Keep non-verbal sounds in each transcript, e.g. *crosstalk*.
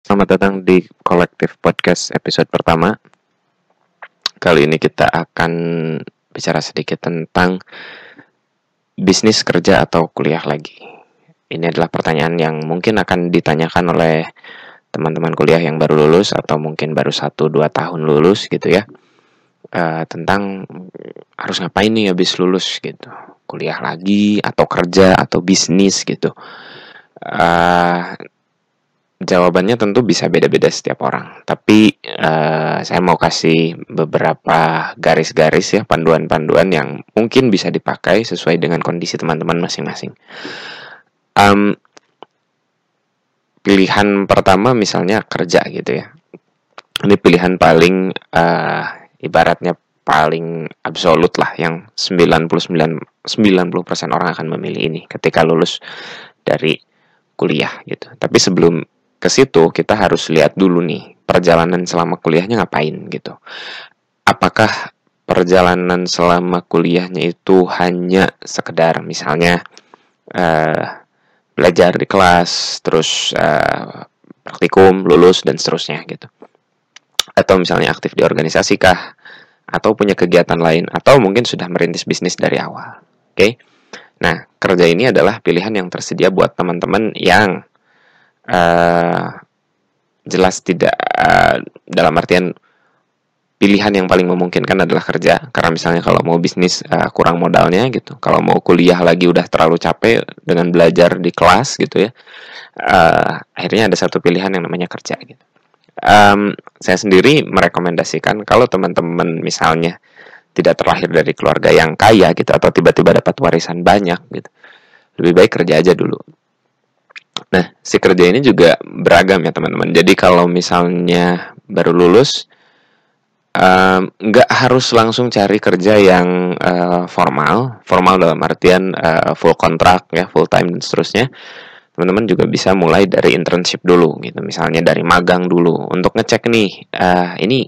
Selamat datang di Kolektif Podcast episode pertama. Kali ini kita akan bicara sedikit tentang bisnis kerja atau kuliah lagi. Ini adalah pertanyaan yang mungkin akan ditanyakan oleh teman-teman kuliah yang baru lulus atau mungkin baru 1-2 tahun lulus gitu ya. Uh, tentang harus ngapain nih habis lulus gitu. Kuliah lagi atau kerja atau bisnis gitu. Uh, Jawabannya tentu bisa beda-beda setiap orang, tapi uh, saya mau kasih beberapa garis-garis ya panduan-panduan yang mungkin bisa dipakai sesuai dengan kondisi teman-teman masing-masing. Um, pilihan pertama misalnya kerja gitu ya. Ini pilihan paling uh, ibaratnya paling absolut lah yang 99 90% orang akan memilih ini ketika lulus dari kuliah gitu. Tapi sebelum ke situ kita harus lihat dulu nih perjalanan selama kuliahnya ngapain gitu. Apakah perjalanan selama kuliahnya itu hanya sekedar misalnya uh, belajar di kelas, terus uh, praktikum, lulus dan seterusnya gitu. Atau misalnya aktif di organisasi kah? Atau punya kegiatan lain atau mungkin sudah merintis bisnis dari awal. Oke. Okay? Nah, kerja ini adalah pilihan yang tersedia buat teman-teman yang uh, jelas tidak uh, dalam artian pilihan yang paling memungkinkan adalah kerja. Karena misalnya kalau mau bisnis uh, kurang modalnya gitu. Kalau mau kuliah lagi udah terlalu capek dengan belajar di kelas gitu ya uh, akhirnya ada satu pilihan yang namanya kerja gitu. Um, saya sendiri merekomendasikan kalau teman-teman misalnya tidak terlahir dari keluarga yang kaya gitu atau tiba-tiba dapat warisan banyak gitu lebih baik kerja aja dulu Nah, si kerja ini juga beragam ya teman-teman. Jadi kalau misalnya baru lulus, nggak um, harus langsung cari kerja yang uh, formal, formal dalam artian uh, full kontrak ya, full time dan seterusnya. Teman-teman juga bisa mulai dari internship dulu, gitu. Misalnya dari magang dulu untuk ngecek nih, uh, ini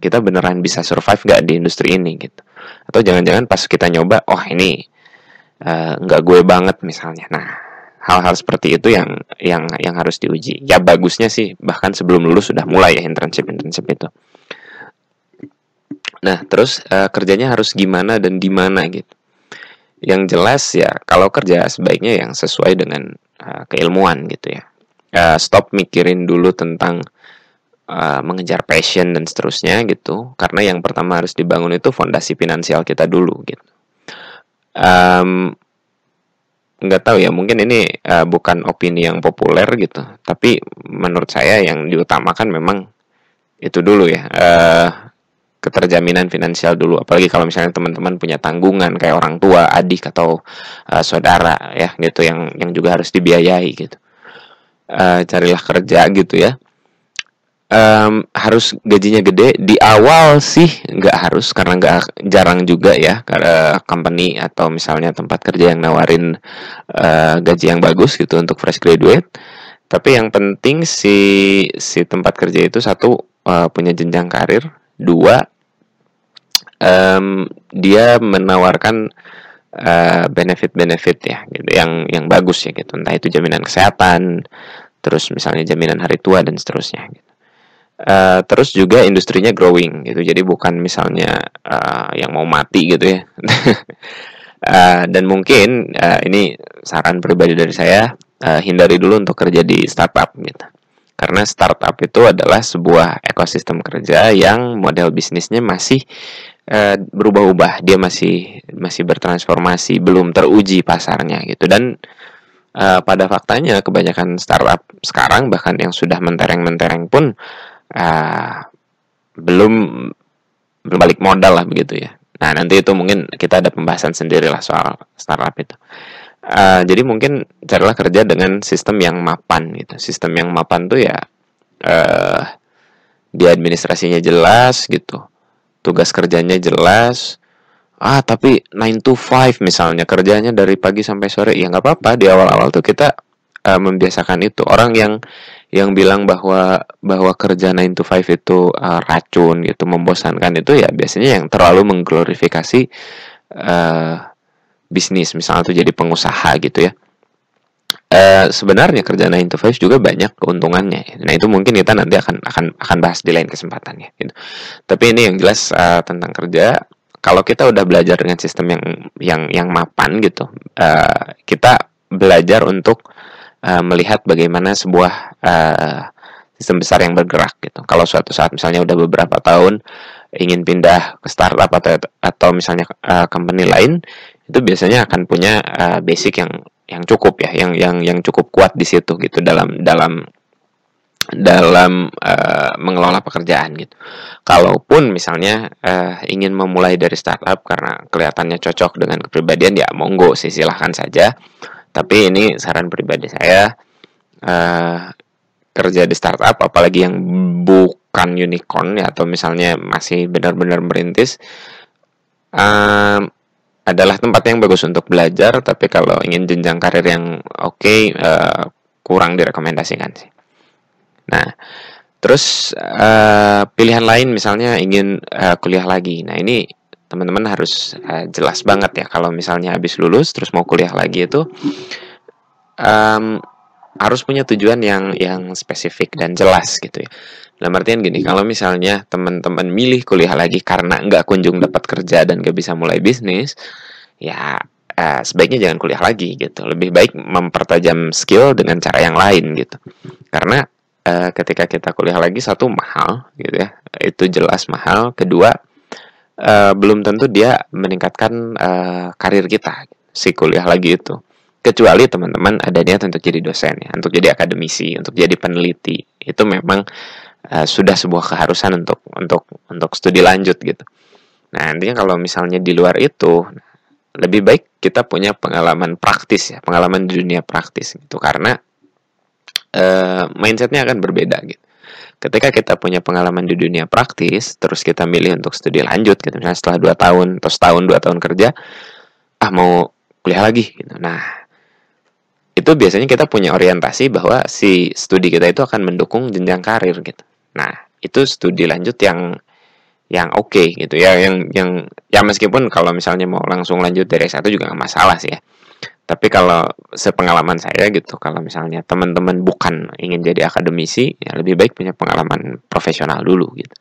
kita beneran bisa survive nggak di industri ini gitu. Atau jangan-jangan pas kita nyoba, oh ini uh, nggak gue banget misalnya. Nah, hal-hal seperti itu yang yang yang harus diuji. Ya bagusnya sih bahkan sebelum lulus sudah mulai ya internship internship itu. Nah terus uh, kerjanya harus gimana dan di mana gitu. Yang jelas ya kalau kerja sebaiknya yang sesuai dengan uh, keilmuan gitu ya. Uh, stop mikirin dulu tentang uh, mengejar passion dan seterusnya gitu. Karena yang pertama harus dibangun itu fondasi finansial kita dulu gitu. Um, nggak tahu ya mungkin ini uh, bukan opini yang populer gitu. Tapi menurut saya yang diutamakan memang itu dulu ya uh, keterjaminan finansial dulu. Apalagi kalau misalnya teman-teman punya tanggungan kayak orang tua adik atau uh, saudara ya gitu yang yang juga harus dibiayai gitu. Uh, carilah kerja gitu ya um, harus gajinya gede. Di awal sih nggak harus karena nggak jarang juga ya karena company atau misalnya tempat kerja yang nawarin uh, gaji yang bagus gitu untuk fresh graduate. Tapi yang penting si si tempat kerja itu satu uh, punya jenjang karir. Dua um, dia menawarkan benefit-benefit uh, ya gitu yang yang bagus ya gitu. Entah itu jaminan kesehatan terus misalnya jaminan hari tua dan seterusnya gitu. Uh, terus juga industrinya growing gitu. Jadi bukan misalnya uh, yang mau mati gitu ya. Uh, *laughs* dan mungkin uh, ini saran pribadi dari saya uh, hindari dulu untuk kerja di startup gitu. Karena startup itu adalah sebuah ekosistem kerja yang model bisnisnya masih uh, berubah-ubah. Dia masih masih bertransformasi belum teruji pasarnya gitu. Dan uh, pada faktanya kebanyakan startup sekarang bahkan yang sudah mentereng-mentereng pun uh, belum balik modal lah begitu ya. Nah nanti itu mungkin kita ada pembahasan sendiri lah soal startup itu. Uh, jadi mungkin carilah kerja dengan sistem yang mapan gitu. Sistem yang mapan tuh ya uh, di administrasinya jelas gitu. Tugas kerjanya jelas. Ah tapi 9 to 5 misalnya kerjanya dari pagi sampai sore ya nggak apa-apa di awal-awal tuh kita uh, membiasakan itu. Orang yang yang bilang bahwa bahwa kerja 9 to 5 itu uh, racun gitu, membosankan itu ya biasanya yang terlalu mengglorifikasi uh, bisnis misalnya tuh jadi pengusaha gitu ya. uh, sebenarnya kerja 9 to 5 juga banyak keuntungannya. Nah, itu mungkin kita nanti akan akan akan bahas di lain kesempatannya gitu. Tapi ini yang jelas uh, tentang kerja kalau kita udah belajar dengan sistem yang yang yang mapan gitu, uh, kita belajar untuk uh, melihat bagaimana sebuah uh, sistem besar yang bergerak gitu. Kalau suatu saat misalnya udah beberapa tahun ingin pindah ke startup atau atau misalnya uh, company lain, itu biasanya akan punya uh, basic yang yang cukup ya, yang yang yang cukup kuat di situ gitu dalam dalam dalam uh, mengelola pekerjaan gitu. Kalaupun misalnya uh, ingin memulai dari startup karena kelihatannya cocok dengan kepribadian ya monggo sih silahkan saja. Tapi ini saran pribadi saya uh, kerja di startup apalagi yang bukan unicorn ya atau misalnya masih benar-benar merintis uh, adalah tempat yang bagus untuk belajar. Tapi kalau ingin jenjang karir yang oke okay, uh, kurang direkomendasikan sih. Nah, terus uh, pilihan lain misalnya ingin uh, kuliah lagi. Nah, ini teman-teman harus uh, jelas banget ya kalau misalnya habis lulus terus mau kuliah lagi itu um, harus punya tujuan yang yang spesifik dan jelas gitu ya. Dalam artian gini, kalau misalnya teman-teman milih kuliah lagi karena nggak kunjung dapat kerja dan nggak bisa mulai bisnis, ya uh, sebaiknya jangan kuliah lagi gitu. Lebih baik mempertajam skill dengan cara yang lain gitu. Karena uh, ketika kita kuliah lagi satu mahal gitu ya itu jelas mahal kedua uh, belum tentu dia meningkatkan uh, karir kita si kuliah lagi itu. Kecuali teman-teman ada niat untuk jadi dosen ya untuk jadi akademisi untuk jadi peneliti. Itu memang uh, sudah sebuah keharusan untuk untuk untuk studi lanjut gitu. Nah nantinya kalau misalnya di luar itu lebih baik kita punya pengalaman praktis ya pengalaman di dunia praktis gitu. Karena uh, mindsetnya akan berbeda gitu. Ketika kita punya pengalaman di dunia praktis, terus kita milih untuk studi lanjut, gitu, misalnya setelah dua tahun atau setahun dua tahun kerja, ah mau kuliah lagi, gitu. Nah, itu biasanya kita punya orientasi bahwa si studi kita itu akan mendukung jenjang karir, gitu. Nah, itu studi lanjut yang yang oke okay, gitu ya yang yang ya meskipun kalau misalnya mau langsung lanjut dari S1 juga nggak masalah sih ya tapi kalau sepengalaman saya gitu, kalau misalnya teman-teman bukan ingin jadi akademisi, ya lebih baik punya pengalaman profesional dulu gitu.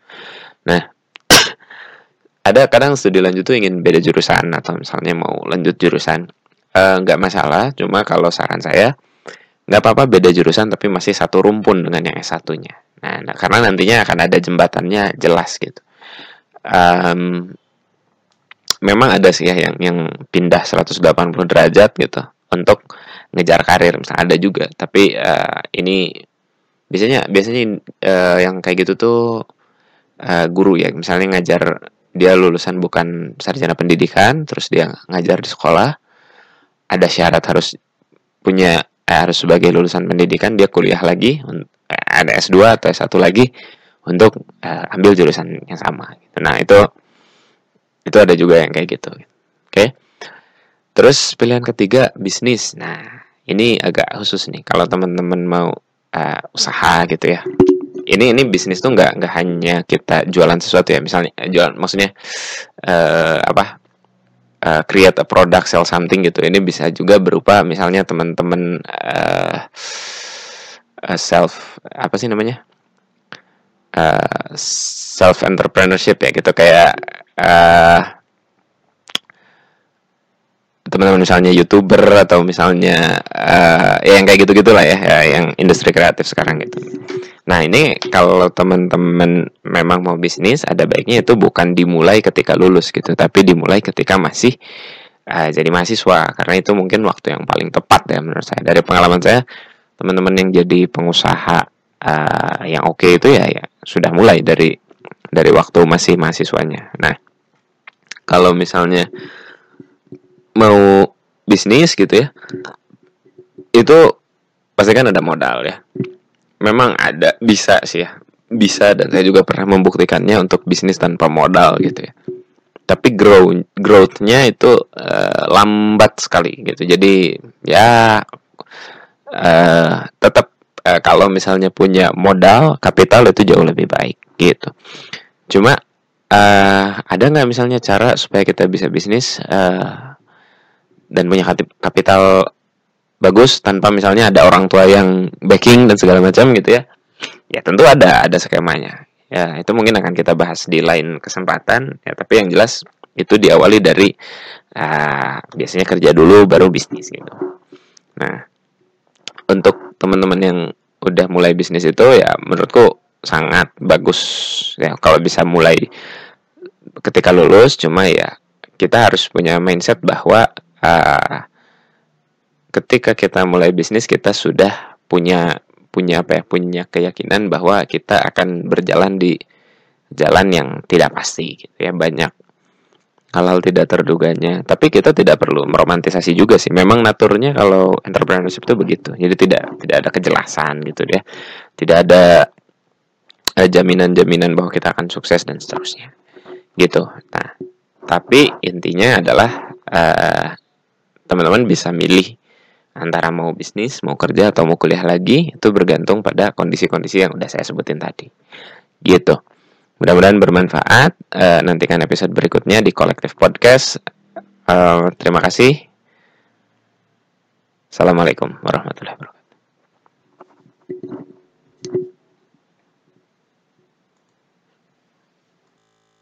Nah, *clears throat* ada kadang studi lanjut tuh ingin beda jurusan atau misalnya mau lanjut jurusan, eh, nggak e, masalah. Cuma kalau saran saya, nggak apa-apa beda jurusan tapi masih satu rumpun dengan yang S1-nya. Nah, nah, karena nantinya akan ada jembatannya jelas gitu. Um, memang ada sih ya yang yang pindah 180 derajat gitu untuk ngejar karir. Misalnya ada juga tapi uh, ini biasanya biasanya uh, yang kayak gitu tuh uh, guru ya. Misalnya ngajar dia lulusan bukan sarjana pendidikan terus dia ngajar di sekolah ada syarat harus punya eh, harus sebagai lulusan pendidikan dia kuliah lagi ada S2 atau S1 lagi untuk uh, ambil jurusan yang sama nah itu itu ada juga yang kayak gitu. Oke. Terus pilihan ketiga bisnis. Nah ini agak khusus nih. Kalau teman-teman mau uh, usaha gitu ya. Ini ini bisnis tuh nggak nggak hanya kita jualan sesuatu ya. Misalnya eh, jualan maksudnya uh, apa uh, create a product sell something gitu. Ini bisa juga berupa misalnya teman-teman uh, self apa sih namanya? Uh, self entrepreneurship ya gitu. Kayak uh, teman-teman misalnya youtuber atau misalnya uh, ya yang kayak gitu gitulah ya, ya yang industri kreatif sekarang gitu. Nah ini kalau teman-teman memang mau bisnis ada baiknya itu bukan dimulai ketika lulus gitu tapi dimulai ketika masih uh, jadi mahasiswa. Karena itu mungkin waktu yang paling tepat ya menurut saya. Dari pengalaman saya teman-teman yang jadi pengusaha uh, yang oke okay itu ya ya sudah mulai dari dari waktu masih mahasiswanya. Nah kalau misalnya mau bisnis gitu ya itu pasti kan ada modal ya. Memang ada bisa sih ya. Bisa dan saya juga pernah membuktikannya untuk bisnis tanpa modal gitu ya. Tapi grow growthnya itu uh, lambat sekali gitu. Jadi ya uh, tetap uh, kalau misalnya punya modal kapital itu jauh lebih baik gitu. Cuma uh, ada nggak misalnya cara supaya kita bisa bisnis uh, dan punya kapital bagus tanpa misalnya ada orang tua yang backing dan segala macam gitu ya? Ya tentu ada ada skemanya. Ya itu mungkin akan kita bahas di lain kesempatan. Ya tapi yang jelas itu diawali dari uh, biasanya kerja dulu baru bisnis gitu. Nah untuk teman-teman yang udah mulai bisnis itu ya menurutku sangat bagus. Ya kalau bisa mulai ketika lulus cuma ya kita harus punya mindset bahwa uh, ketika kita mulai bisnis kita sudah punya punya apa ya punya keyakinan bahwa kita akan berjalan di jalan yang tidak pasti gitu ya. Banyak hal-hal tidak terduganya. Tapi kita tidak perlu meromantisasi juga sih. Memang naturnya kalau entrepreneurship itu begitu. Jadi tidak tidak ada kejelasan gitu ya. Tidak ada jaminan-jaminan bahwa kita akan sukses dan seterusnya gitu nah tapi intinya adalah uh, teman-teman bisa milih antara mau bisnis, mau kerja atau mau kuliah lagi itu bergantung pada kondisi-kondisi yang udah saya sebutin tadi. Gitu. Mudah-mudahan bermanfaat. Uh, nantikan episode berikutnya di Kolektif Podcast. Uh, terima kasih. Assalamualaikum warahmatullahi wabarakatuh.